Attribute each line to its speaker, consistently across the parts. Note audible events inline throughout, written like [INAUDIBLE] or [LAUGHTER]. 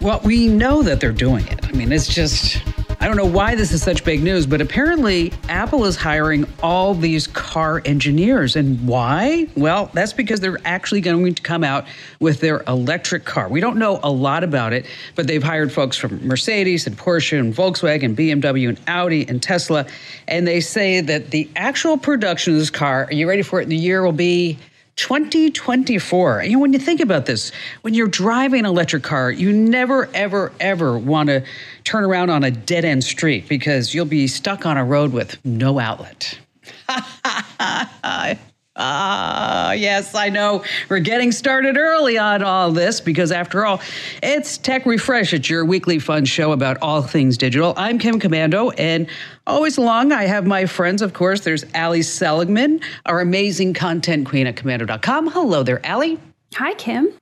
Speaker 1: Well, we know that they're doing it. I mean, it's just I don't know why this is such big news, but apparently Apple is hiring all these car engineers. And why? Well, that's because they're actually going to come out with their electric car. We don't know a lot about it, but they've hired folks from Mercedes and Porsche and Volkswagen, BMW and Audi and Tesla. And they say that the actual production of this car, are you ready for it? The year will be 2024. You know, when you think about this, when you're driving an electric car, you never, ever, ever want to turn around on a dead end street because you'll be stuck on a road with no outlet. [LAUGHS] Ah, yes, I know. We're getting started early on all this because, after all, it's Tech Refresh. It's your weekly fun show about all things digital. I'm Kim Komando, and always along, I have my friends, of course. There's Allie Seligman, our amazing content queen at komando.com. Hello there, Allie.
Speaker 2: Hi, Kim.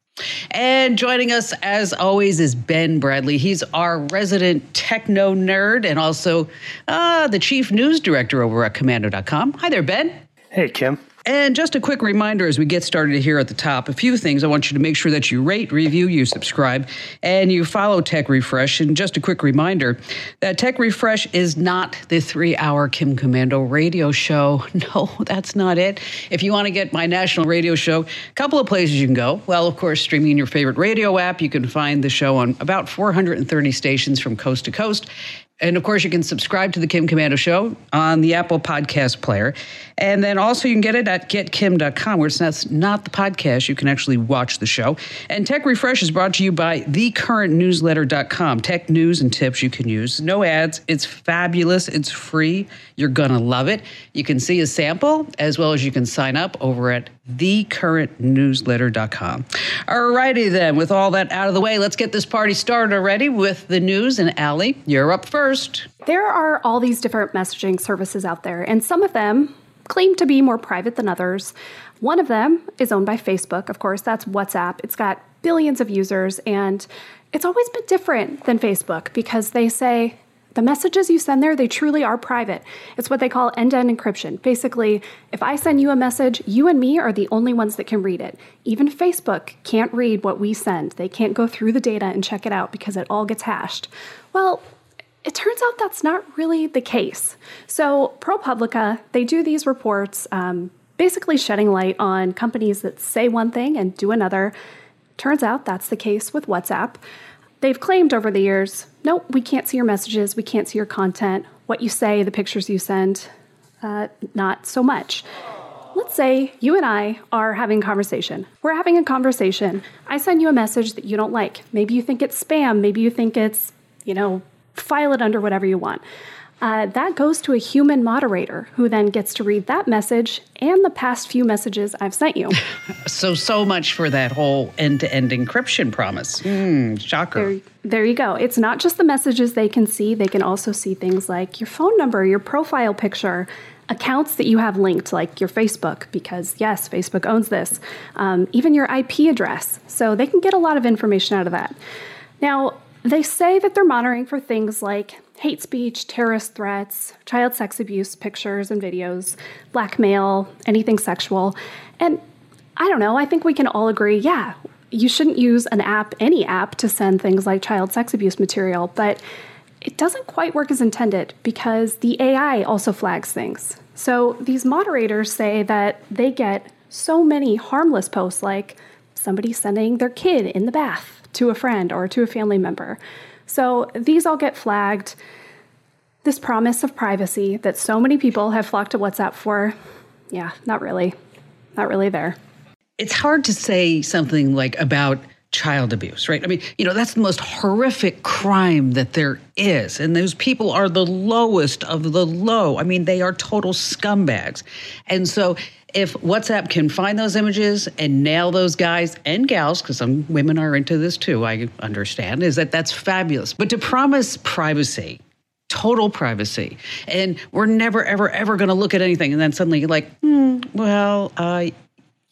Speaker 1: And joining us, as always, is Ben Bradley. He's our resident techno nerd and also uh, the chief news director over at komando.com. Hi there, Ben.
Speaker 3: Hey, Kim.
Speaker 1: And just a quick reminder as we get started here at the top, a few things. I want you to make sure that you rate, review, you subscribe, and you follow Tech Refresh. And just a quick reminder that Tech Refresh is not the three hour Kim Komando radio show. [LAUGHS] No, that's not it. If you want to get my national radio show, a couple of places you can go. Well, of course, streaming your favorite radio app. You can find the show on about 430 stations from coast to coast. And of course, you can subscribe to the Kim Komando Show on the Apple Podcast Player. And then also, you can get it at getkim.com, where it's not, not the podcast. You can actually watch the show. And Tech Refresh is brought to you by thecurrentnewsletter.com. Tech news and tips you can use. No ads. It's fabulous. It's free. You're going to love it. You can see a sample as well as you can sign up over at thecurrentnewsletter.com. All righty then, with all that out of the way, let's get this party started already with the news. And Allie, you're up first.
Speaker 2: There are all these different messaging services out there, and some of them claim to be more private than others. One of them is owned by Facebook, of course, that's WhatsApp. It's got billions of users, and it's always been different than Facebook because they say, the messages you send there, they truly are private. It's what they call end to end encryption. Basically, if I send you a message, you and me are the only ones that can read it. Even Facebook can't read what we send, they can't go through the data and check it out because it all gets hashed. Well, it turns out that's not really the case. So, ProPublica, they do these reports, um, basically shedding light on companies that say one thing and do another. Turns out that's the case with WhatsApp. They've claimed over the years nope, we can't see your messages, we can't see your content, what you say, the pictures you send, uh, not so much. Let's say you and I are having a conversation. We're having a conversation. I send you a message that you don't like. Maybe you think it's spam, maybe you think it's, you know, file it under whatever you want uh, that goes to a human moderator who then gets to read that message and the past few messages I've sent you. [LAUGHS]
Speaker 1: so, so much for that whole end to end encryption promise. Mm, shocker.
Speaker 2: There, there you go. It's not just the messages they can see, they can also see things like your phone number, your profile picture, accounts that you have linked, like your Facebook, because yes, Facebook owns this, um, even your IP address. So, they can get a lot of information out of that. Now, they say that they're monitoring for things like hate speech, terrorist threats, child sex abuse pictures and videos, blackmail, anything sexual. And I don't know, I think we can all agree yeah, you shouldn't use an app, any app, to send things like child sex abuse material, but it doesn't quite work as intended because the AI also flags things. So these moderators say that they get so many harmless posts like somebody sending their kid in the bath to a friend or to a family member. So these all get flagged. This promise of privacy that so many people have flocked to WhatsApp for, yeah, not really. Not really there.
Speaker 1: It's hard to say something like about child abuse, right? I mean, you know, that's the most horrific crime that there is. And those people are the lowest of the low. I mean, they are total scumbags. And so if WhatsApp can find those images and nail those guys and gals, because some women are into this too, I understand, is that that's fabulous. But to promise privacy, total privacy, and we're never, ever, ever going to look at anything, and then suddenly you're like, hmm, well, uh,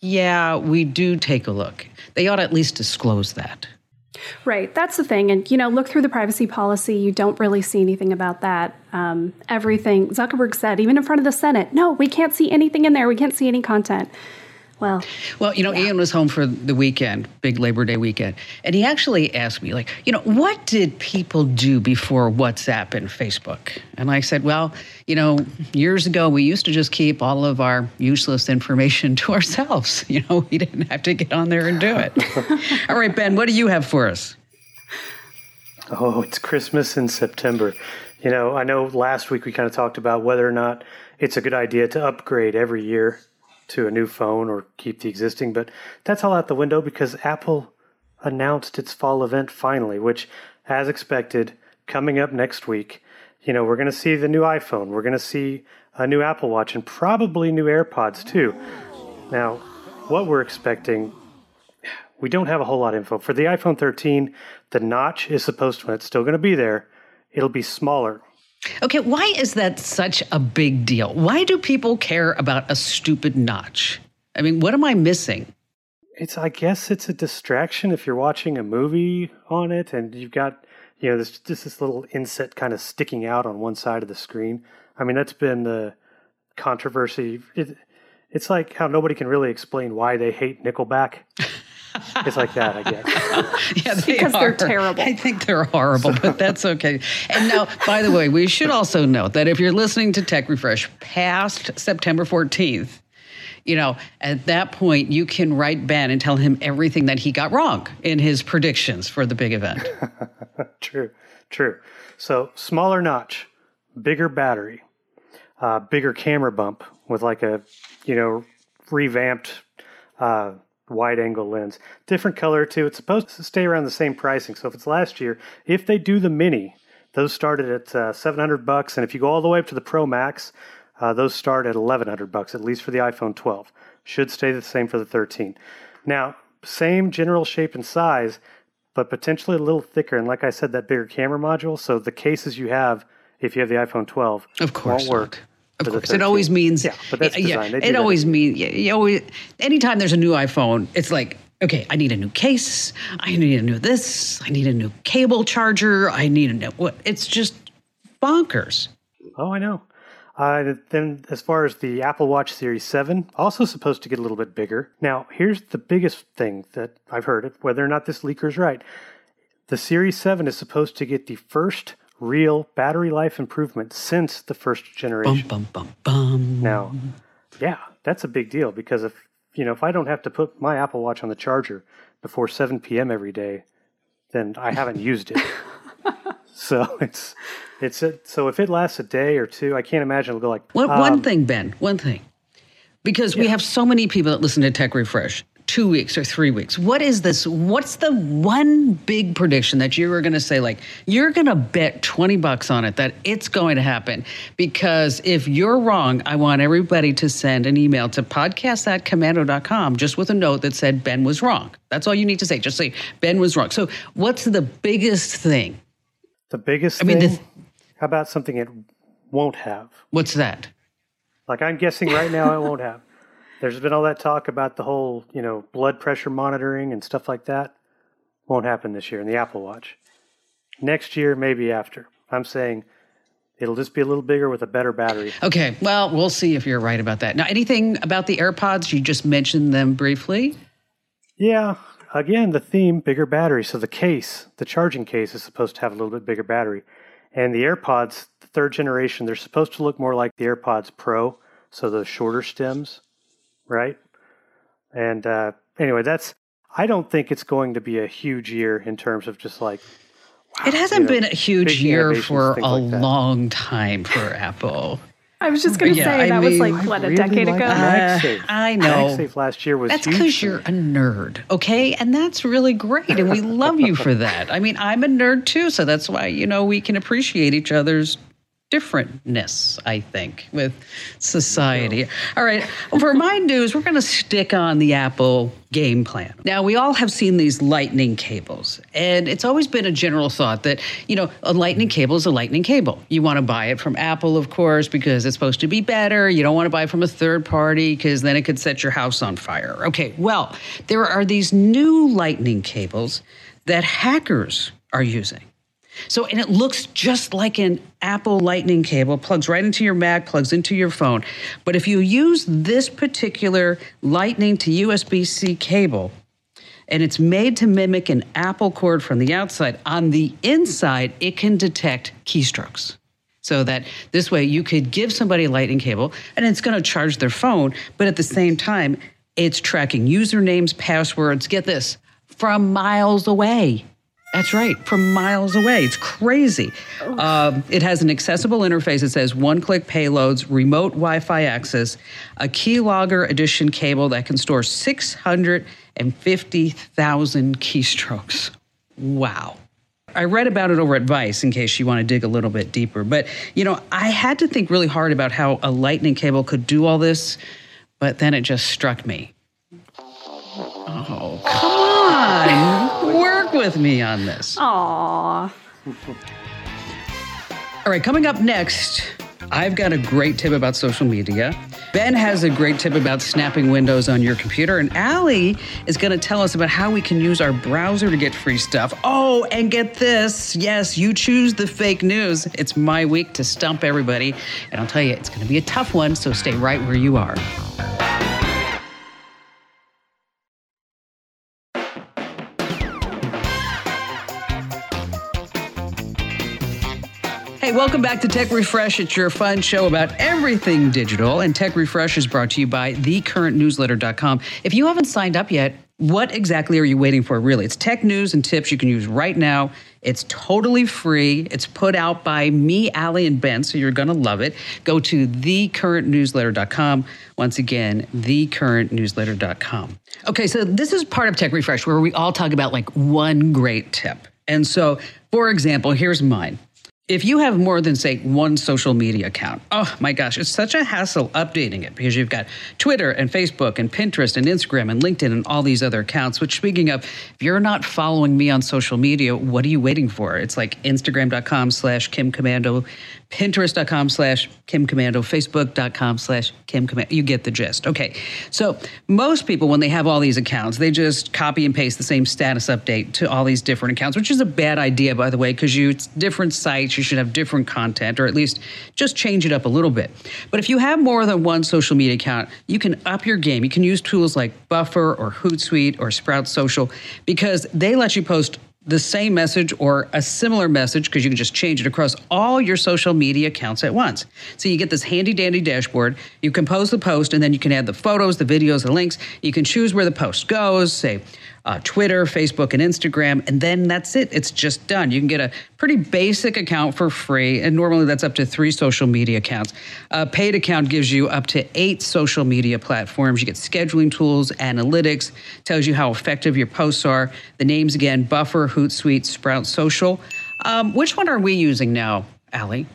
Speaker 1: yeah, we do take a look. They ought to at least disclose that.
Speaker 2: Right, that's the thing. And, you know, look through the privacy policy, you don't really see anything about that. Um, everything Zuckerberg said, even in front of the Senate, no, we can't see anything in there. We can't see any content. Well,
Speaker 1: well, you know, yeah. Ian was home for the weekend, big Labor Day weekend, and he actually asked me, like, you know, what did people do before WhatsApp and Facebook? And I said, well, you know, years ago we used to just keep all of our useless information [LAUGHS] to ourselves. [LAUGHS] You know, we didn't have to get on there and do it. [LAUGHS] all right, Ben, what do you have for us?
Speaker 3: Oh, it's Christmas in September. You know, I know last week we kind of talked about whether or not it's a good idea to upgrade every year to a new phone or keep the existing, but that's all out the window because Apple announced its fall event finally, which, as expected, coming up next week. You know, we're going to see the new iPhone, we're going to see a new Apple Watch, and probably new AirPods too. Now, what we're expecting, we don't have a whole lot of info. For the iPhone 13, the notch is supposed to, it's still going to be there, it'll be smaller.
Speaker 1: Okay, why is that such a big deal? Why do people care about a stupid notch? I mean, what am I missing?
Speaker 3: It's I guess it's a distraction if you're watching a movie on it and you've got you know this just this little inset kind of sticking out on one side of the screen. I mean, that's been the controversy. It, it's like how nobody can really explain why they hate Nickelback. [LAUGHS] it's like that, I guess. [LAUGHS]
Speaker 2: yeah, they because are. they're terrible.
Speaker 1: I think they're horrible, but that's okay. And now, by the way, we should also note that if you're listening to Tech Refresh past September 14th, you know, at that point, you can write Ben and tell him everything that he got wrong in his predictions for the big event. [LAUGHS]
Speaker 3: true, true. So, smaller notch, bigger battery, uh, bigger camera bump with like a, you know, revamped uh, wide angle lens. Different color too. It's supposed to stay around the same pricing. So if it's last year, if they do the mini, those started at uh, 700 bucks, and if you go all the way up to the Pro Max, uh, those start at 1100 bucks at least for the iPhone 12. Should stay the same for the 13. Now, same general shape and size, but potentially a little thicker. And like I said, that bigger camera module. So the cases you have, if you have the iPhone 12,
Speaker 1: of course
Speaker 3: won't work.
Speaker 1: Not. Of course, it always means
Speaker 3: yeah, but that's design.
Speaker 1: Yeah, it always means yeah, you always. Anytime there's a new iPhone, it's like okay, I need a new case, I need a new this, I need a new cable charger, I need a new what? It's just bonkers.
Speaker 3: Oh, I know. Uh, then, as far as the Apple Watch Series 7, also supposed to get a little bit bigger. Now, here's the biggest thing that I've heard, whether or not this leaker is right. The Series 7 is supposed to get the first real battery life improvement since the first generation.
Speaker 1: Bum, bum, bum, bum.
Speaker 3: Now, yeah, that's a big deal because if you know if I don't have to put my Apple Watch on the charger before 7 p.m. every day, then I haven't used it. [LAUGHS] so it's it's a, so if it lasts a day or two, I can't imagine it'll go like.
Speaker 1: One, um, one thing, Ben. One thing, because yeah. we have so many people that listen to Tech Refresh two weeks or three weeks. What is this? What's the one big prediction that you were going to say, like, you're going to bet 20 bucks on it that it's going to happen? Because if you're wrong, I want everybody to send an email to podcast at komando.com just with a note that said Ben was wrong. That's all you need to say. Just say Ben was wrong. So, what's the biggest thing?
Speaker 3: The biggest I mean, thing? The, how about something it won't have?
Speaker 1: What's that?
Speaker 3: Like, I'm guessing right now it won't have. There's been all that talk about the whole, you know, blood pressure monitoring and stuff like that. Won't happen this year in the Apple Watch. Next year, maybe after. I'm saying it'll just be a little bigger with a better battery.
Speaker 1: Okay. Well, we'll see if you're right about that. Now, anything about the AirPods? You just mentioned them briefly.
Speaker 3: Yeah. Again, the theme bigger battery. So the case, the charging case, is supposed to have a little bit bigger battery. And the AirPods, the third generation, they're supposed to look more like the AirPods Pro. So those shorter stems right? And uh, anyway, that's. I don't think it's going to be a huge year in terms of just like.
Speaker 1: Wow, it hasn't you know, been a huge year for a like long time for Apple.
Speaker 2: I was just going to yeah, say I that mean, was like what a really decade ago. Uh,
Speaker 1: I know.
Speaker 3: MagSafe last year was.
Speaker 1: That's because you're a nerd, okay, and that's really great, and we love you for that. I mean, I'm a nerd too, so that's why you know we can appreciate each other's differentness, I think, with society. All right, for my [LAUGHS] news, we're going to stick on the Apple game plan. Now, we all have seen these lightning cables, and it's always been a general thought that, you know, a lightning cable is a lightning cable. You want to buy it from Apple, of course, because it's supposed to be better. You don't want to buy it from a third party because then it could set your house on fire. Okay, well, there are these new lightning cables that hackers are using. So, and it looks just like an Apple Lightning cable, plugs right into your Mac, plugs into your phone. But if you use this particular Lightning to USB C cable, and it's made to mimic an Apple cord from the outside, on the inside, it can detect keystrokes. So that this way you could give somebody a Lightning cable and it's going to charge their phone, but at the same time, it's tracking usernames, passwords, get this, from miles away. That's right, from miles away. It's crazy. Um, it has an accessible interface. It says one click payloads, remote Wi Fi access, a keylogger edition cable that can store 650,000 keystrokes. Wow. I read about it over at Vice in case you want to dig a little bit deeper. But, you know, I had to think really hard about how a lightning cable could do all this, but then it just struck me. Oh, come on. With me on this.
Speaker 2: Aww.
Speaker 1: All right, coming up next, I've got a great tip about social media. Ben has a great tip about snapping windows on your computer, and Allie is going to tell us about how we can use our browser to get free stuff. Oh, and get this yes, you choose the fake news. It's my week to stump everybody, and I'll tell you, it's going to be a tough one, so stay right where you are. Hey, welcome back to Tech Refresh. It's your fun show about everything digital. And Tech Refresh is brought to you by thecurrentnewsletter.com. If you haven't signed up yet, what exactly are you waiting for, really? It's tech news and tips you can use right now. It's totally free. It's put out by me, Allie, and Ben, so you're going to love it. Go to thecurrentnewsletter.com. Once again, thecurrentnewsletter.com. Okay, so this is part of Tech Refresh where we all talk about like one great tip. And so, for example, here's mine if you have more than say one social media account oh my gosh it's such a hassle updating it because you've got twitter and facebook and pinterest and instagram and linkedin and all these other accounts. Which speaking of if you're not following me on social media what are you waiting for? It's like instagram.com slash kim komando pinterest.com slash kim komando facebook.com slash kim komando you get the gist. Okay. So most people when they have all these accounts they just copy and paste the same status update to all these different accounts which is a bad idea by the way because you it's different sites you should have different content or at least just change it up a little bit. But if you have more than one social media account you can up your game. You can use tools like buffer or hootsuite or sprout social because they let you post the same message or a similar message because you can just change it across all your social media accounts at once. So you get this handy dandy dashboard. You compose the post and then you can add the photos, the videos, the links. You can choose where the post goes, say uh, Twitter, Facebook, and Instagram, and then that's it. It's just done. You can get a pretty basic account for free, and normally that's up to three social media accounts. A paid account gives you up to eight social media platforms. You get scheduling tools, analytics, tells you how effective your posts are. The names again Buffer, Hootsuite, Sprout Social. Um, which one are we using now, Allie?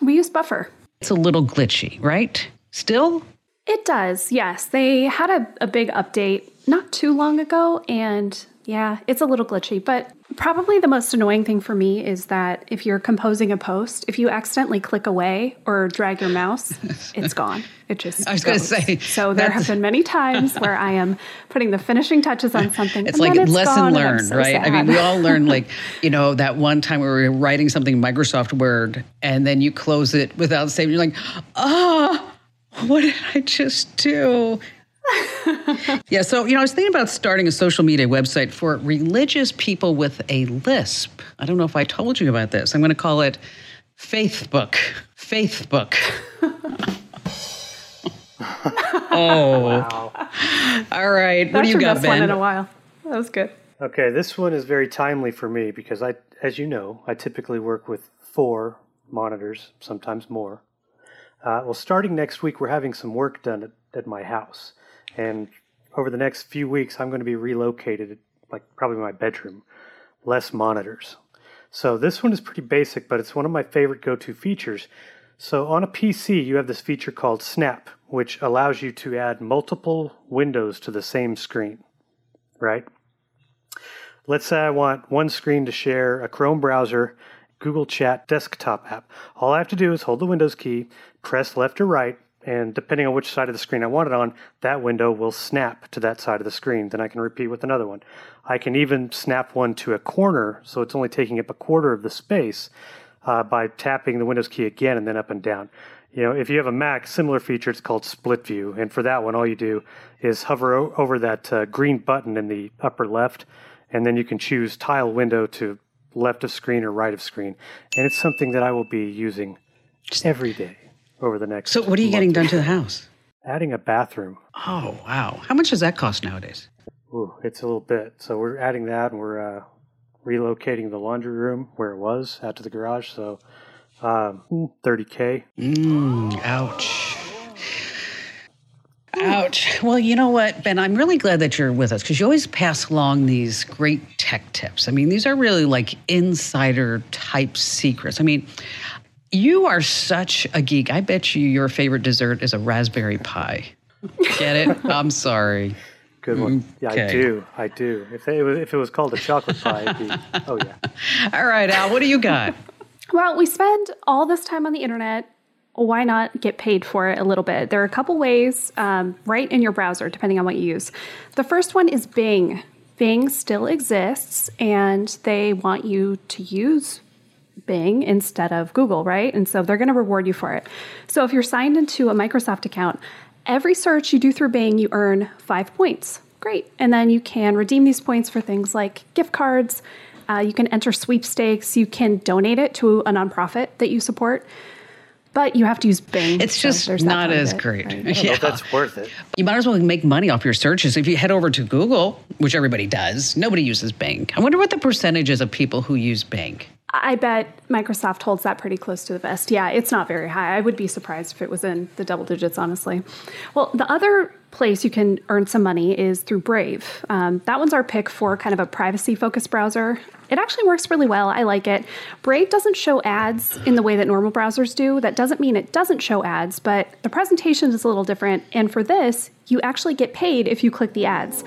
Speaker 2: We use Buffer.
Speaker 1: It's a little glitchy, right? Still?
Speaker 2: It does, yes. They had a, a big update not too long ago, and yeah, it's a little glitchy, but probably the most annoying thing for me is that if you're composing a post, if you accidentally click away or drag your mouse, [LAUGHS] it's gone. It just
Speaker 1: I was going to say.
Speaker 2: So there have been many times where I am putting the finishing touches on [LAUGHS] something.
Speaker 1: It's like
Speaker 2: it's
Speaker 1: lesson learned,
Speaker 2: so
Speaker 1: right?
Speaker 2: Sad.
Speaker 1: I mean, we all learn like, [LAUGHS] you know, that one time where we were writing something in Microsoft Word and then you close it without saving. You're like, ah, oh, [LAUGHS] what did I just do? yeah, so you know, I was thinking about starting a social media website for religious people with a lisp. I don't know if I told you about this. I'm going to call it Faithbook. Faithbook. [LAUGHS] oh,
Speaker 3: Wow.
Speaker 1: all right. what
Speaker 2: That's
Speaker 1: do you
Speaker 2: your
Speaker 1: got,
Speaker 2: best one in a while. That was good.
Speaker 3: Okay, this one is very timely for me because I, as you know, I typically work with four monitors, sometimes more. Uh, well, starting next week, we're having some work done at, at my house, and over the next few weeks, I'm going to be relocated, like probably my bedroom, less monitors. So this one is pretty basic, but it's one of my favorite go-to features. So on a PC, you have this feature called Snap, which allows you to add multiple windows to the same screen, right? Let's say I want one screen to share a Chrome browser, Google Chat desktop app. All I have to do is hold the Windows key, press left or right, and depending on which side of the screen I want it on, that window will snap to that side of the screen. Then I can repeat with another one. I can even snap one to a corner, so it's only taking up a quarter of the space uh, by tapping the Windows key again and then up and down. You know, if you have a Mac, similar feature, it's called split view. And for that one, all you do is hover o- over that uh, green button in the upper left, and then you can choose tile window to left of screen or right of screen. And it's something that I will be using every day over the next.
Speaker 1: So, what are you getting done to the house?
Speaker 3: Adding a bathroom.
Speaker 1: Oh, wow. How much does that cost nowadays?
Speaker 3: Ooh, it's a little bit. So we're adding that, and we're uh, relocating the laundry room where it was out to the garage. So um, 30k.
Speaker 1: Mm, ouch. Ouch. Well, you know what, Ben, I'm really glad that you're with us because you always pass along these great tech tips. I mean, these are really like insider type secrets. I mean, you are such a geek. I bet you your favorite dessert is a raspberry pie. Get it? [LAUGHS] I'm sorry.
Speaker 3: Good one. Yeah, I do. I do. If it was, if it was called a chocolate pie, it'd be, oh yeah. [LAUGHS]
Speaker 1: All right, Al, what do you got?
Speaker 2: Well, we spend all this time on the internet. Why not get paid for it a little bit? There are a couple ways um, right in your browser, depending on what you use. The first one is Bing. Bing still exists, and they want you to use Bing instead of Google, right? And so they're going to reward you for it. So if you're signed into a Microsoft account, every search you do through Bing, you earn five points. Great. And then you can redeem these points for things like gift cards. Uh, you can enter sweepstakes. You can donate it to a nonprofit that you support. But you have to use Bing.
Speaker 1: It's
Speaker 2: so
Speaker 1: just not as
Speaker 2: it,
Speaker 1: great.
Speaker 2: right?
Speaker 3: I don't know if that's worth it.
Speaker 1: You might as well make money off your searches. If you head over to Google, which everybody does, nobody uses Bing. I wonder what the percentage is of people who use Bing.
Speaker 2: I bet Microsoft holds that pretty close to the vest. Yeah, it's not very high. I would be surprised if it was in the double digits, honestly. Well, the other place you can earn some money is through Brave. Um, that one's our pick for kind of a privacy focused browser. It actually works really well. I like it. Brave doesn't show ads in the way that normal browsers do. That doesn't mean it doesn't show ads, but the presentation is a little different. And for this, you actually get paid if you click the ads.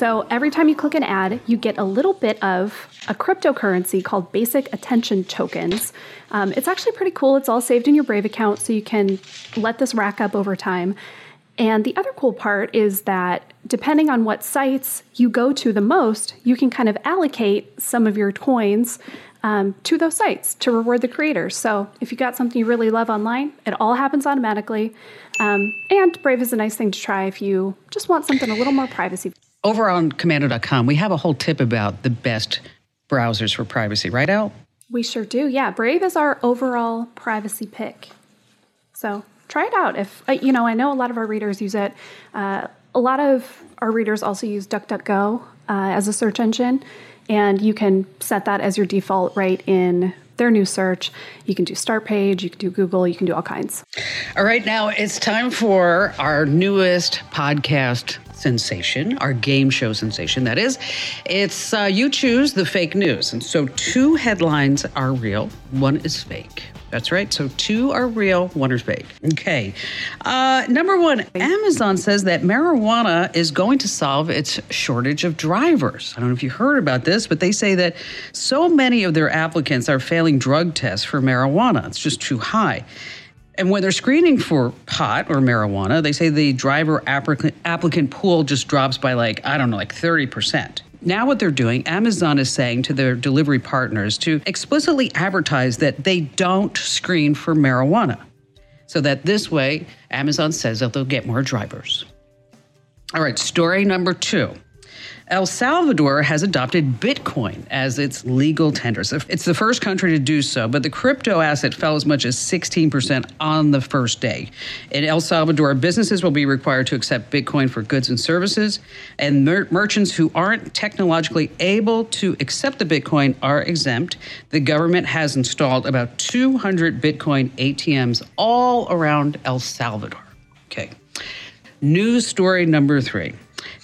Speaker 2: So every time you click an ad, you get a little bit of a cryptocurrency called Basic Attention Tokens. Um, it's actually pretty cool. It's all saved in your Brave account, so you can let this rack up over time. And the other cool part is that depending on what sites you go to the most, you can kind of allocate some of your coins um, to those sites to reward the creators. So if you got something you really love online, it all happens automatically. Um, and Brave is a nice thing to try if you just want something a little more privacy.
Speaker 1: Over on komando.com, we have a whole tip about the best browsers for privacy, right, Al?
Speaker 2: We sure do. Yeah, Brave is our overall privacy pick. So try it out. If uh, you know, I know a lot of our readers use it. Uh, a lot of our readers also use DuckDuckGo uh, as a search engine, and you can set that as your default right in their new search. You can do Start Page, you can do Google, you can do all kinds.
Speaker 1: All right, now it's time for our newest podcast sensation, our game show sensation. That is, it's uh, you choose the fake news. And so two headlines are real, one is fake. That's right. So two are real, one is fake. Okay. Uh, number one Amazon says that marijuana is going to solve its shortage of drivers. I don't know if you heard about this, but they say that so many of their applicants are failing drug tests for marijuana. It's just too high. And when they're screening for pot or marijuana, they say the driver applicant, pool just drops by like, I don't know, like 30%. Now, what they're doing, Amazon is saying to their delivery partners to explicitly advertise that they don't screen for marijuana. So that this way, Amazon says that they'll get more drivers. All right, story number two. El Salvador has adopted Bitcoin as its legal tender. So it's the first country to do so, but the crypto asset fell as much as 16% on the first day. In El Salvador, businesses will be required to accept Bitcoin for goods and services, and mer- merchants who aren't technologically able to accept the Bitcoin are exempt. The government has installed about 200 Bitcoin ATMs all around El Salvador. Okay. News story number three.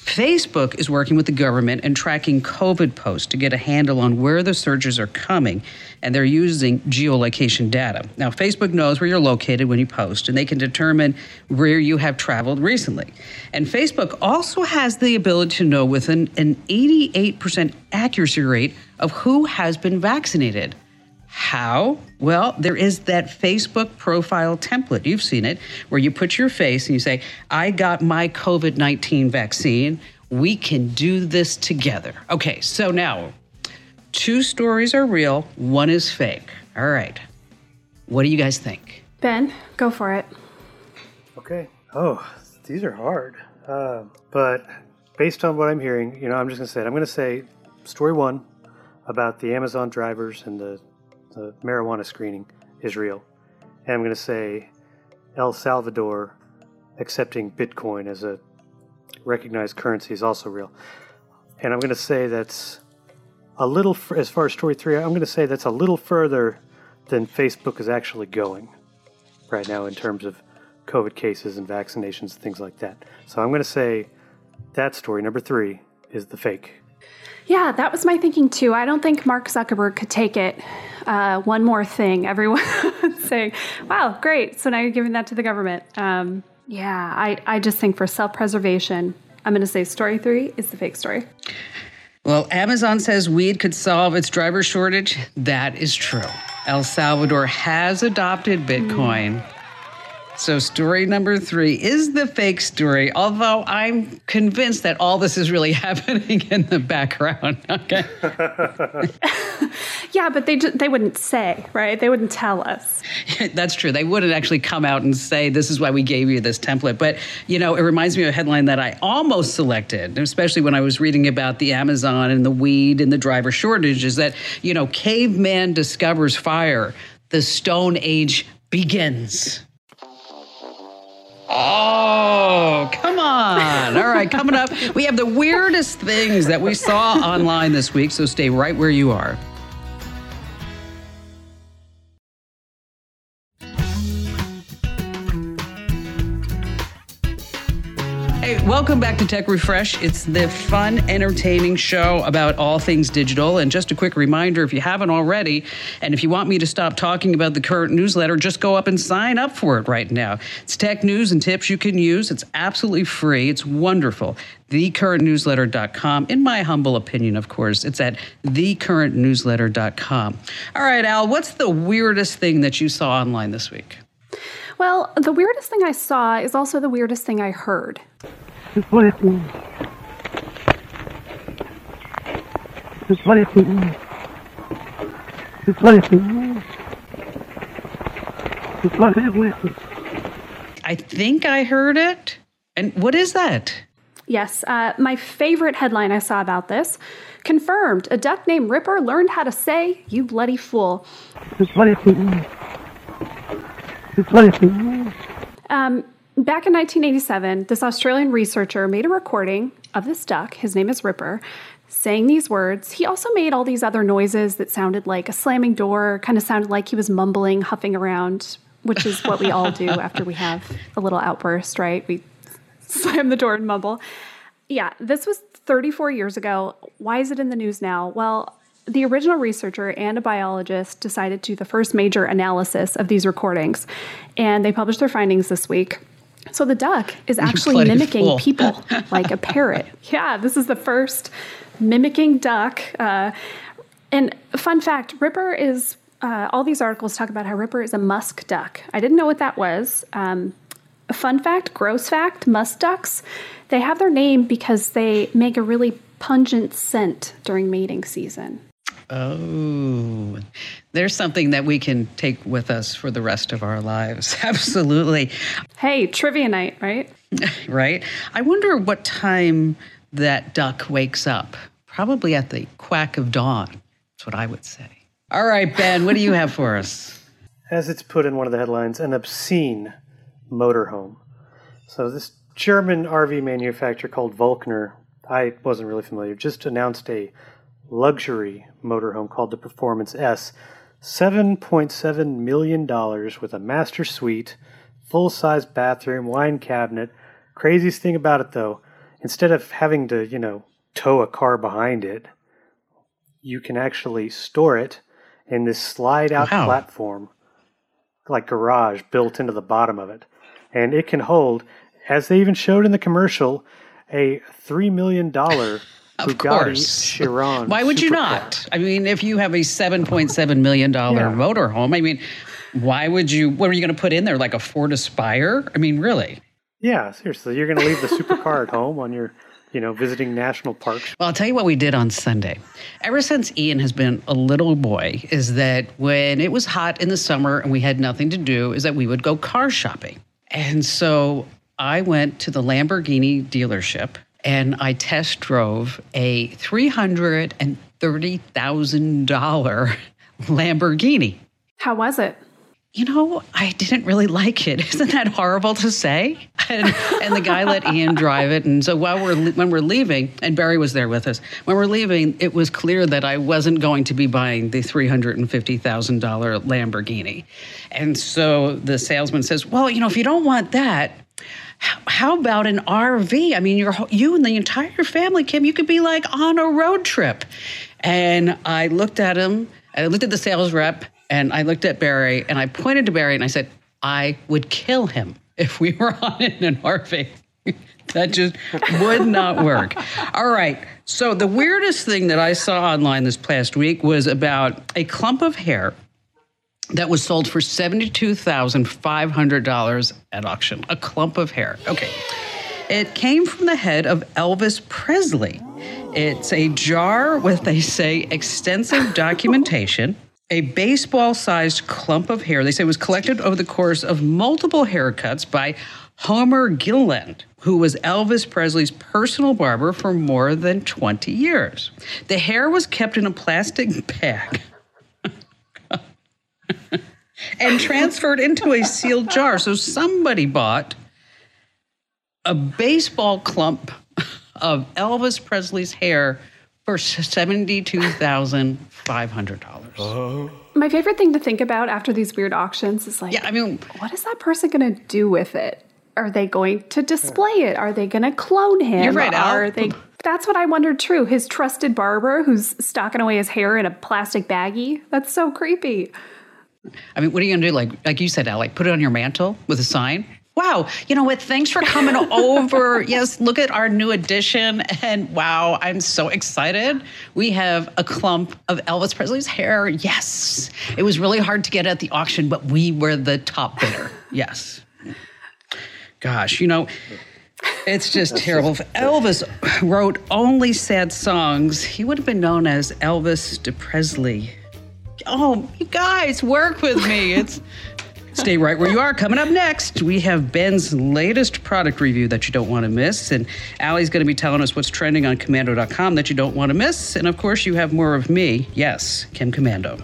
Speaker 1: Facebook is working with the government and tracking COVID posts to get a handle on where the surges are coming, and they're using geolocation data. Now, Facebook knows where you're located when you post, and they can determine where you have traveled recently. And Facebook also has the ability to know with an, an 88% accuracy rate of who has been vaccinated. How? Well, there is that Facebook profile template. You've seen it, where you put your face and you say, I got my COVID 19 vaccine. We can do this together. Okay, so now two stories are real, one is fake. All right. What do you guys think?
Speaker 2: Ben, go for it.
Speaker 3: Okay. Oh, these are hard. Uh, but based on what I'm hearing, you know, I'm just going to say it. I'm going to say story one about the Amazon drivers and the the marijuana screening is real. And I'm going to say El Salvador accepting Bitcoin as a recognized currency is also real. And I'm going to say that's a little, as far as story three, I'm going to say that's a little further than Facebook is actually going right now in terms of COVID cases and vaccinations and things like that. So I'm going to say that story, number three, is the fake.
Speaker 2: Yeah, that was my thinking too. I don't think Mark Zuckerberg could take it. Uh, one more thing, [LAUGHS] everyone saying, wow, great. So now you're giving that to the government. Um, yeah, I, I just think for self preservation, I'm going to say story three is the fake story.
Speaker 1: Well, Amazon says weed could solve its driver shortage. That is true. El Salvador has adopted Bitcoin. Mm. So, story number three is the fake story, although I'm convinced that all this is really [LAUGHS] happening in the background. [LAUGHS] Okay. [LAUGHS]
Speaker 2: yeah, but they, they wouldn't say, right? They wouldn't tell us.
Speaker 1: That's true. They wouldn't actually come out and say, this is why we gave you this template. But, you know, it reminds me of a headline that I almost selected, especially when I was reading about the Amazon and the weed and the driver shortage, is that, you know, caveman discovers fire, the Stone Age begins. Oh, come on. All right, coming up, we have the weirdest things that we saw online this week, so stay right where you are. Welcome back to Tech Refresh. It's the fun, entertaining show about all things digital. And just a quick reminder if you haven't already, and if you want me to stop talking about the current newsletter, just go up and sign up for it right now. It's tech news and tips you can use. It's absolutely free, it's wonderful. TheCurrentNewsletter.com. In my humble opinion, of course, it's at TheCurrentNewsletter.com. All right, Al, what's the weirdest thing that you saw online this week?
Speaker 2: Well, the weirdest thing I saw is also the weirdest thing I heard.
Speaker 1: I think I heard it. And what is that?
Speaker 2: Yes, uh, my favorite headline I saw about this. Confirmed a duck named Ripper learned how to say, You bloody fool. Um, back in 1987, this Australian researcher made a recording of this duck. His name is Ripper. Saying these words, he also made all these other noises that sounded like a slamming door, kind of sounded like he was mumbling, huffing around, which is what we all do [LAUGHS] after we have a little outburst, right? We slam the door and mumble. Yeah, this was 34 years ago. Why is it in the news now? Well, the original researcher and a biologist decided to do the first major analysis of these recordings, and they published their findings this week. So the duck is [LAUGHS] actually mimicking people [LAUGHS] like a parrot. Yeah, this is the first mimicking duck. Uh, and fun fact Ripper is, uh, all these articles talk about how Ripper is a musk duck. I didn't know what that was. Um, fun fact, gross fact, musk ducks, they have their name because they make a really pungent scent during mating season.
Speaker 1: Oh, there's something that we can take with us for the rest of our lives. [LAUGHS] Absolutely.
Speaker 2: Hey, trivia night, right? [LAUGHS]
Speaker 1: right. I wonder what time that duck wakes up. Probably at the quack of dawn. That's what I would say. All right, Ben, what do you have for us?
Speaker 3: As it's put in one of the headlines, an obscene motorhome. So, this German RV manufacturer called Volkner, I wasn't really familiar, just announced a luxury motorhome called the Performance S. $7.7 million with a master suite, full size bathroom, wine cabinet. Craziest thing about it though, instead of having to, you know, tow a car behind it, you can actually store it in this slide out
Speaker 1: Wow.
Speaker 3: platform, like garage built into the bottom of it. And it can hold, as they even showed in the commercial, a $3 million [LAUGHS]
Speaker 1: Of
Speaker 3: Bugatti
Speaker 1: course.
Speaker 3: Chiron.
Speaker 1: Why would you not? I mean, if you have a $7.7 million
Speaker 3: Yeah.
Speaker 1: motorhome, I mean, why would you? What are you going to put in there? Like a Ford Aspire? I mean, really?
Speaker 3: Yeah, seriously. You're going to leave the supercar at home on your, you know, visiting national parks.
Speaker 1: Well, I'll tell you what we did on Sunday. Ever since Ian has been a little boy, is that when it was hot in the summer and we had nothing to do, is that we would go car shopping. And so I went to the Lamborghini dealership and I test drove a $330,000 Lamborghini.
Speaker 2: How was it?
Speaker 1: You know, I didn't really like it. [LAUGHS] Isn't that horrible to say? And, and the guy let Ian drive it. And so while we're when we're leaving, and Barry was there with us, when we're leaving, it was clear that I wasn't going to be buying the three hundred and fifty thousand dollar Lamborghini. And so the salesman says, "Well, you know, if you don't want that." How, about an RV? I mean, you're, you and the entire family, Kim, you could be like on a road trip. And I looked at him, I looked at the sales rep, and I looked at Barry, and I pointed to Barry and I said, I would kill him if we were [LAUGHS] on in an RV. that just would not work. All right. So, the weirdest thing that I saw online this past week was about a clump of hair that was sold for $72,500 at auction. A clump of hair. Okay. It came from the head of Elvis Presley. It's a jar with, they say, extensive documentation. A baseball sized clump of hair, they say, was collected over the course of multiple haircuts by Homer Gilleland, who was Elvis Presley's personal barber for more than 20 years. The hair was kept in a plastic bag and transferred into a sealed jar. So somebody bought a baseball clump of Elvis Presley's hair for $72,500.
Speaker 2: My favorite thing to think about after these weird auctions is like,
Speaker 1: Yeah, I mean,
Speaker 2: what is that person going to do with it? Are they going to display it? Are they going to clone him?
Speaker 1: You're right, Al.
Speaker 2: Are they? That's what I wondered. True, his trusted barber who's stocking away his hair in a plastic baggie. That's so creepy.
Speaker 1: I mean, what are you gonna do? Like, like you said, Al, like put it on your mantle with a sign. Wow, you know what? Thanks for coming [LAUGHS] over. Yes, look at our new addition. And wow, I'm so excited. We have a clump of Elvis Presley's hair. Yes. It was really hard to get at the auction, but we were the top bidder. Yes. Gosh, you know, it's just [LAUGHS] terrible. If Elvis wrote only sad songs, he would have been known as Elvis de Presley. Oh, you guys, work with me. It's [LAUGHS] stay right where you are. Coming up next, we have Ben's latest product review that you don't want to miss, and Allie's going to be telling us what's trending on Komando.com that you don't want to miss, and of course, you have more of me. Yes, Kim Komando.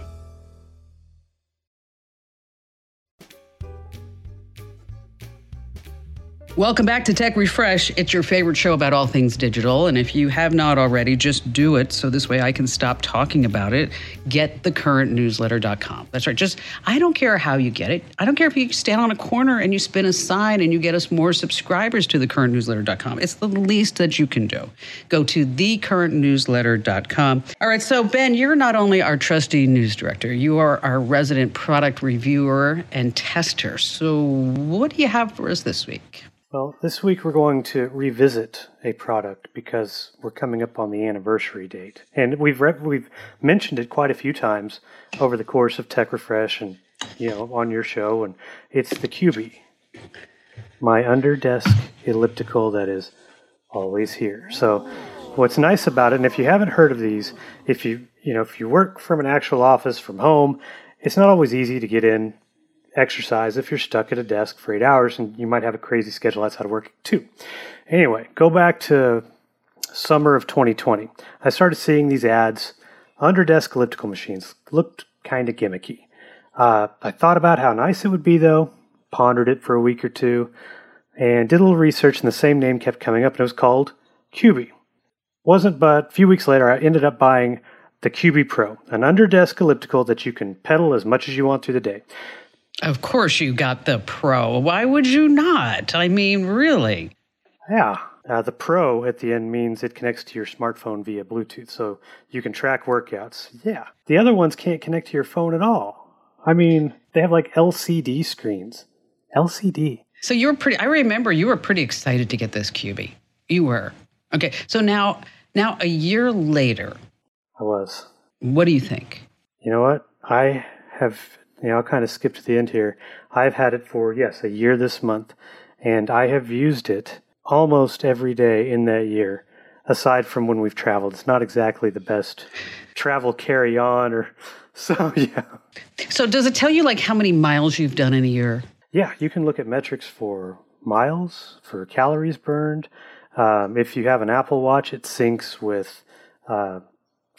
Speaker 1: Welcome back to Tech Refresh. It's your favorite show about all things digital. And if you have not already, just do it so this way I can stop talking about it. Get thecurrentnewsletter.com. That's right. Just, I don't care how you get it. I don't care if you stand on a corner and you spin a sign and you get us more subscribers to thecurrentnewsletter.com. It's the least that you can do. Go to thecurrentnewsletter.com. All right. So, Ben, you're not only our trusty news director, you are our resident product reviewer and tester. So, what do you have for us this week?
Speaker 3: Well, this week we're going to revisit a product because we're coming up on the anniversary date, and we've re- we've mentioned it quite a few times over the course of Tech Refresh and you know on your show, and it's the Cubii, my under desk elliptical that is always here. So, what's nice about it, and if you haven't heard of these, if you you know if you work from an actual office from home, it's not always easy to get in exercise if you're stuck at a desk for eight hours and you might have a crazy schedule outside of work too. Anyway, go back to summer of 2020. I started seeing these ads under desk elliptical machines. Looked kind of gimmicky. Uh, I thought about how nice it would be though, pondered it for a week or two, and did a little research and the same name kept coming up and it was called Cubii. Wasn't but a few weeks later I ended up buying the Cubii Pro, an under desk elliptical that you can pedal as much as you want through the day.
Speaker 1: Of course, you got the pro. Why would you not? I mean, really?
Speaker 3: Yeah, Uh, the Pro at the end means it connects to your smartphone via Bluetooth, so you can track workouts. Yeah. The other ones can't connect to your phone at all. I mean, they have like LCD screens. LCD.
Speaker 1: So you were pretty. I remember you were pretty excited to get this Cubii. You were. Okay. So now, now a year later,
Speaker 3: I was.
Speaker 1: What do you think?
Speaker 3: You know what? I have. You know, I'll kind of skip to the end here. I've had it for yes a year this month, and I have used it almost every day in that year. Aside from when we've traveled, it's not exactly the best travel carry on or [LAUGHS] so. Yeah.
Speaker 1: So does it tell you like how many miles you've done in a year?
Speaker 3: Yeah, you can look at metrics for miles, for calories burned. Um, if you have an Apple Watch, it syncs with, uh,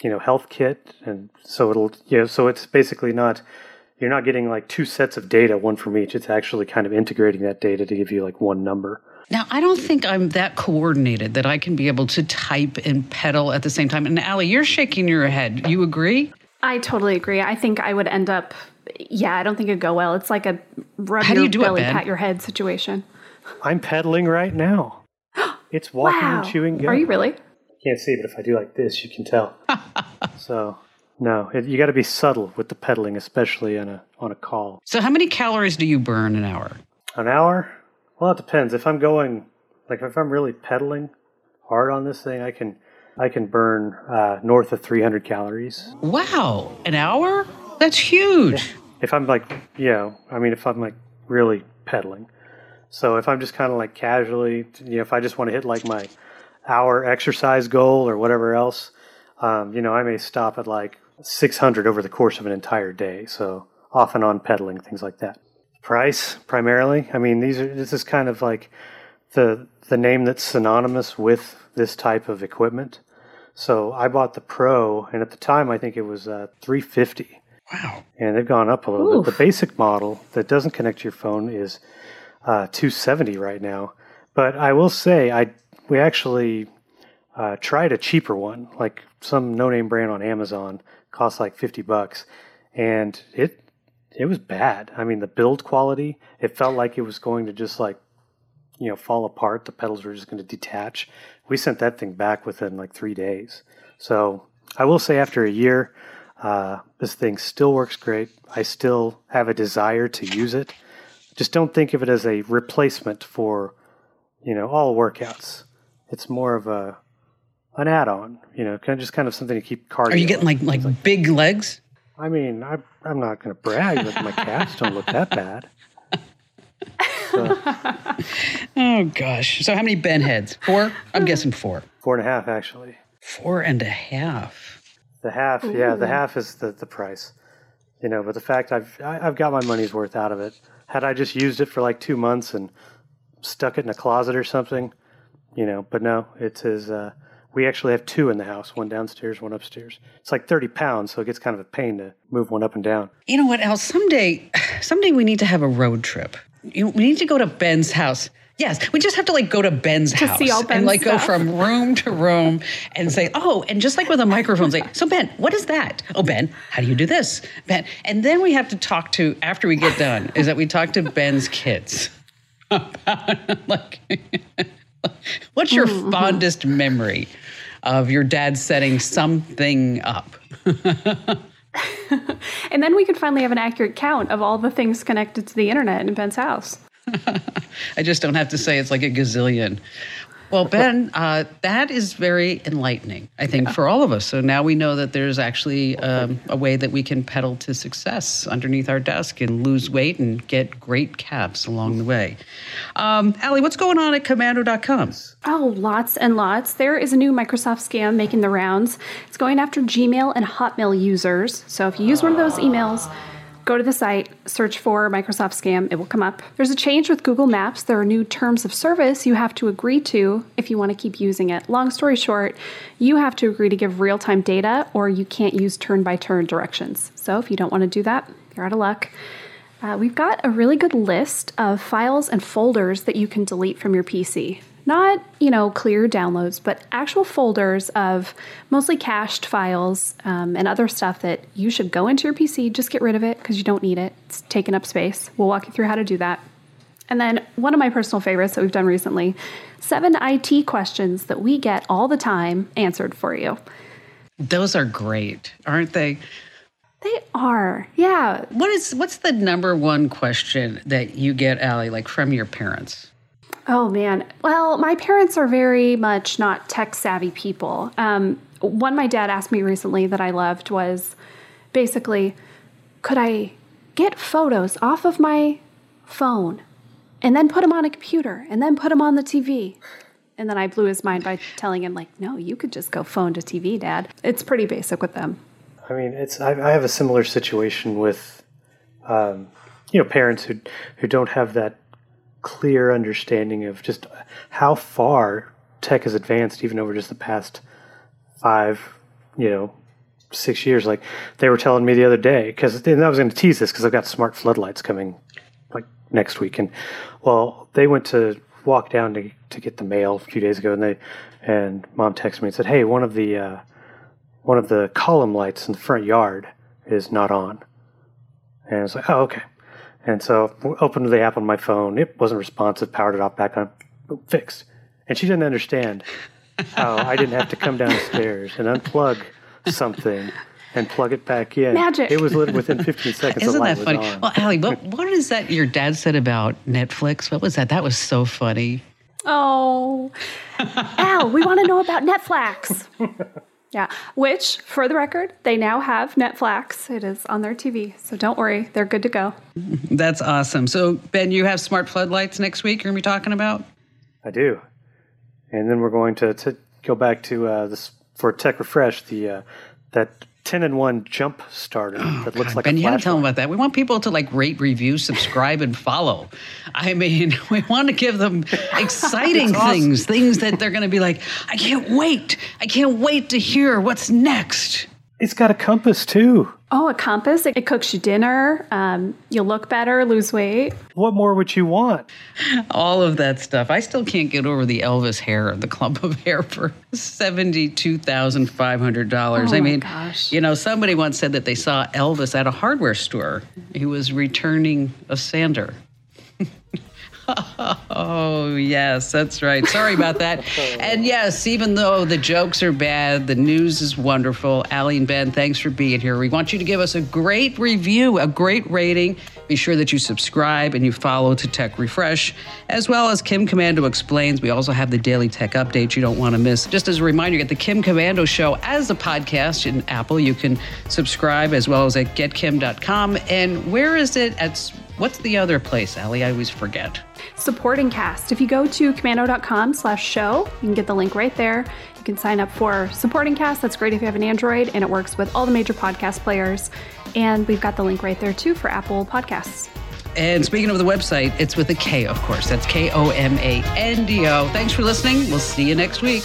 Speaker 3: you know, Health Kit, and so it'll, you know, so it's basically not, you're not getting like two sets of data, one from each. It's actually kind of integrating that data to give you like one number.
Speaker 1: Now, I don't think I'm that coordinated that I can be able to type and pedal at the same time. And Allie, you're shaking your head. You agree?
Speaker 2: I totally agree. I think I would end up, yeah, I don't think it'd go well. It's like a rub
Speaker 1: How do
Speaker 2: your
Speaker 1: you do it,
Speaker 2: belly,
Speaker 1: Ben?
Speaker 2: pat your head situation.
Speaker 3: I'm pedaling right now. [GASPS] It's walking
Speaker 2: wow.
Speaker 3: and chewing gum.
Speaker 2: Are you really?
Speaker 3: Can't see, but if I do like this, you can tell. [LAUGHS] so no, it, you got to be subtle with the pedaling, especially on a on a call.
Speaker 1: So, how many calories do you burn an hour?
Speaker 3: An hour? Well, it depends. If I'm going, like if I'm really pedaling hard on this thing, I can I can burn uh, north of 300 calories.
Speaker 1: Wow, an hour? That's huge.
Speaker 3: If I'm like, you know, I mean, if I'm like really pedaling. So if I'm just kind of like casually, you know, if I just want to hit like my hour exercise goal or whatever else, um, you know, I may stop at like 600 over the course of an entire day. So off and on pedaling, things like that. Price primarily. I mean, these are this is kind of like the the name that's synonymous with this type of equipment. So I bought the Pro, and at the time I think it was uh, 350,
Speaker 1: Wow.
Speaker 3: and they've gone up a little
Speaker 2: Oof.
Speaker 3: bit. The basic model that doesn't connect to your phone is uh, 270 right now. But I will say, I we actually uh, tried a cheaper one, like some no-name brand on Amazon, cost like 50 bucks, and it it was bad. I mean, the build quality, it felt like it was going to just like you know fall apart. The pedals were just going to detach. We sent that thing back within like three days. So I will say, after a year, uh, this thing still works great. I still have a desire to use it. Just don't think of it as a replacement for you know all workouts. It's more of a an add-on. You know, kind of just kind of something to keep cardio.
Speaker 1: Are you getting like like big legs?
Speaker 3: I mean, I, I'm not going to brag, but my calves don't look that bad. So, [LAUGHS]
Speaker 1: Oh gosh. So how many Ben heads? Four? I'm guessing four.
Speaker 3: four and a half, actually.
Speaker 1: Four and a half.
Speaker 3: The half, yeah, the half is the, the price. You know, but the fact I've I, I've got my money's worth out of it. Had I just used it for like two months and stuck it in a closet or something, you know, but no, it's his. Uh, we actually have two in the house, one downstairs, one upstairs. It's like thirty pounds, so it gets kind of a pain to move one up and down.
Speaker 1: You know what else? Someday, someday we need to have a road trip. You, we need to go to Ben's house. Yes, we just have to like go to Ben's
Speaker 2: To
Speaker 1: house
Speaker 2: see all
Speaker 1: and
Speaker 2: Ben's
Speaker 1: like go from room to room and say, oh, and just like with a microphone, say, so Ben, what is that? Oh, Ben, how do you do this? Ben, and then we have to talk to after we get done is that we talk to Ben's kids [LAUGHS] about like, [LAUGHS] what's your
Speaker 2: Mm-hmm.
Speaker 1: fondest memory of your dad setting something up? [LAUGHS]
Speaker 2: And then we could finally have an accurate count of all the things connected to the internet in Ben's house. [LAUGHS]
Speaker 1: I just don't have to say it's like a gazillion. Well, Ben, uh, that is very enlightening, I think, for all of us. So now we know that there's actually um, a way that we can pedal to success underneath our desk and lose weight and get great calves along the way. Um, Allie, what's going on at komando.com?
Speaker 2: Oh, lots and lots. There is a new Microsoft scam making the rounds. It's going after Gmail and Hotmail users. So if you use one of those emails, go to the site, search for Microsoft scam, it will come up. There's a change with Google Maps. There are new terms of service you have to agree to if you want to keep using it. Long story short, you have to agree to give real time data or you can't use turn by turn directions. So if you don't want to do that, you're out of luck. Uh, we've got a really good list of files and folders that you can delete from your PC. Not, you know, clear downloads, but actual folders of mostly cached files um, and other stuff that you should go into your PC, just get rid of it because you don't need it. It's taking up space. We'll walk you through how to do that. And then one of my personal favorites that we've done recently seven IT questions that we get all the time answered for you.
Speaker 1: Those are great, aren't they?
Speaker 2: They are, yeah.
Speaker 1: What is what's the number one question that you get, Allie, like from your parents?
Speaker 2: Oh man. Well, my parents are very much not tech savvy people. Um, one my dad asked me recently that I loved was basically, could I get photos off of my phone and then put them on a computer and then put them on the TV? And then I blew his mind by telling him, like, no, you could just go phone to TV, Dad. It's pretty basic with them.
Speaker 3: I mean, it's I, I have a similar situation with, um, you know, parents who who don't have that clear understanding of just how far tech has advanced, even over just the past five, you know, six years. Like they were telling me the other day, because I was going to tease this because I've got smart floodlights coming like next week, and well, they went to walk down to to get the mail a few days ago, and they and mom texted me and said, "Hey, one of the uh, one of the column lights in the front yard is not on," and I was like, "Oh, okay." And so opened the app on my phone. It wasn't responsive. Powered it off, back on, fixed. And she didn't understand how I didn't have to come downstairs and unplug something and plug it back in.
Speaker 2: Magic.
Speaker 3: It was lit within 15 [LAUGHS] seconds.
Speaker 1: Isn't
Speaker 3: the light
Speaker 1: that funny?
Speaker 3: Was on.
Speaker 1: Well, Allie, what what is that your dad said about Netflix? What was that? That was so funny.
Speaker 2: Oh, Al, we want to know about Netflix. [LAUGHS] Yeah, which, for the record, they now have Netflix. It is on their TV, so don't worry, they're good to go. [LAUGHS]
Speaker 1: That's awesome. So, Ben, you have smart floodlights next week. You're gonna be talking about.
Speaker 3: I do. And then we're going to, to go back to uh, this for Tech Refresh, the uh, that 10 and 1 jump starter oh, that looks
Speaker 1: God,
Speaker 3: like
Speaker 1: ben,
Speaker 3: a
Speaker 1: you got to tell them about that. We want people to like rate, review, subscribe, and follow. I mean, [LAUGHS] we want to give them [LAUGHS] exciting
Speaker 3: awesome.
Speaker 1: things, things that they're going to be like, I can't wait. I can't wait to hear what's next.
Speaker 3: It's got a compass too.
Speaker 2: Oh, a compass. It, it cooks you dinner. Um, you'll look better, lose weight.
Speaker 3: What more would you want?
Speaker 1: All of that stuff. I still can't get over the Elvis hair, the clump of hair for seventy-two thousand five hundred dollars.
Speaker 2: Oh
Speaker 1: I mean,
Speaker 2: gosh.
Speaker 1: you know, somebody once said that they saw Elvis at a hardware store. He was returning a sander. [LAUGHS] [LAUGHS] Oh, yes, that's right. Sorry about that. [LAUGHS] and yes, even though the jokes are bad, the news is wonderful. Allie and Ben, thanks for being here. We want you to give us a great review, a great rating. Be sure that you subscribe and you follow to Tech Refresh, as well as Kim Komando Explains. We also have the daily tech update you don't want to miss. Just as a reminder, you get the Kim Komando Show as a podcast in Apple. You can subscribe as well as at getkim.com. And where is it? At what's the other place, Allie? I always forget.
Speaker 2: Supporting cast. If you go to komando.com slash show, you can get the link right there. You can sign up for supporting cast. That's great if you have an Android, and it works with all the major podcast players. And we've got the link right there too for Apple Podcasts.
Speaker 1: And speaking of the website, it's with a K, of course. That's K O M A N D O. Thanks for listening. We'll see you next week.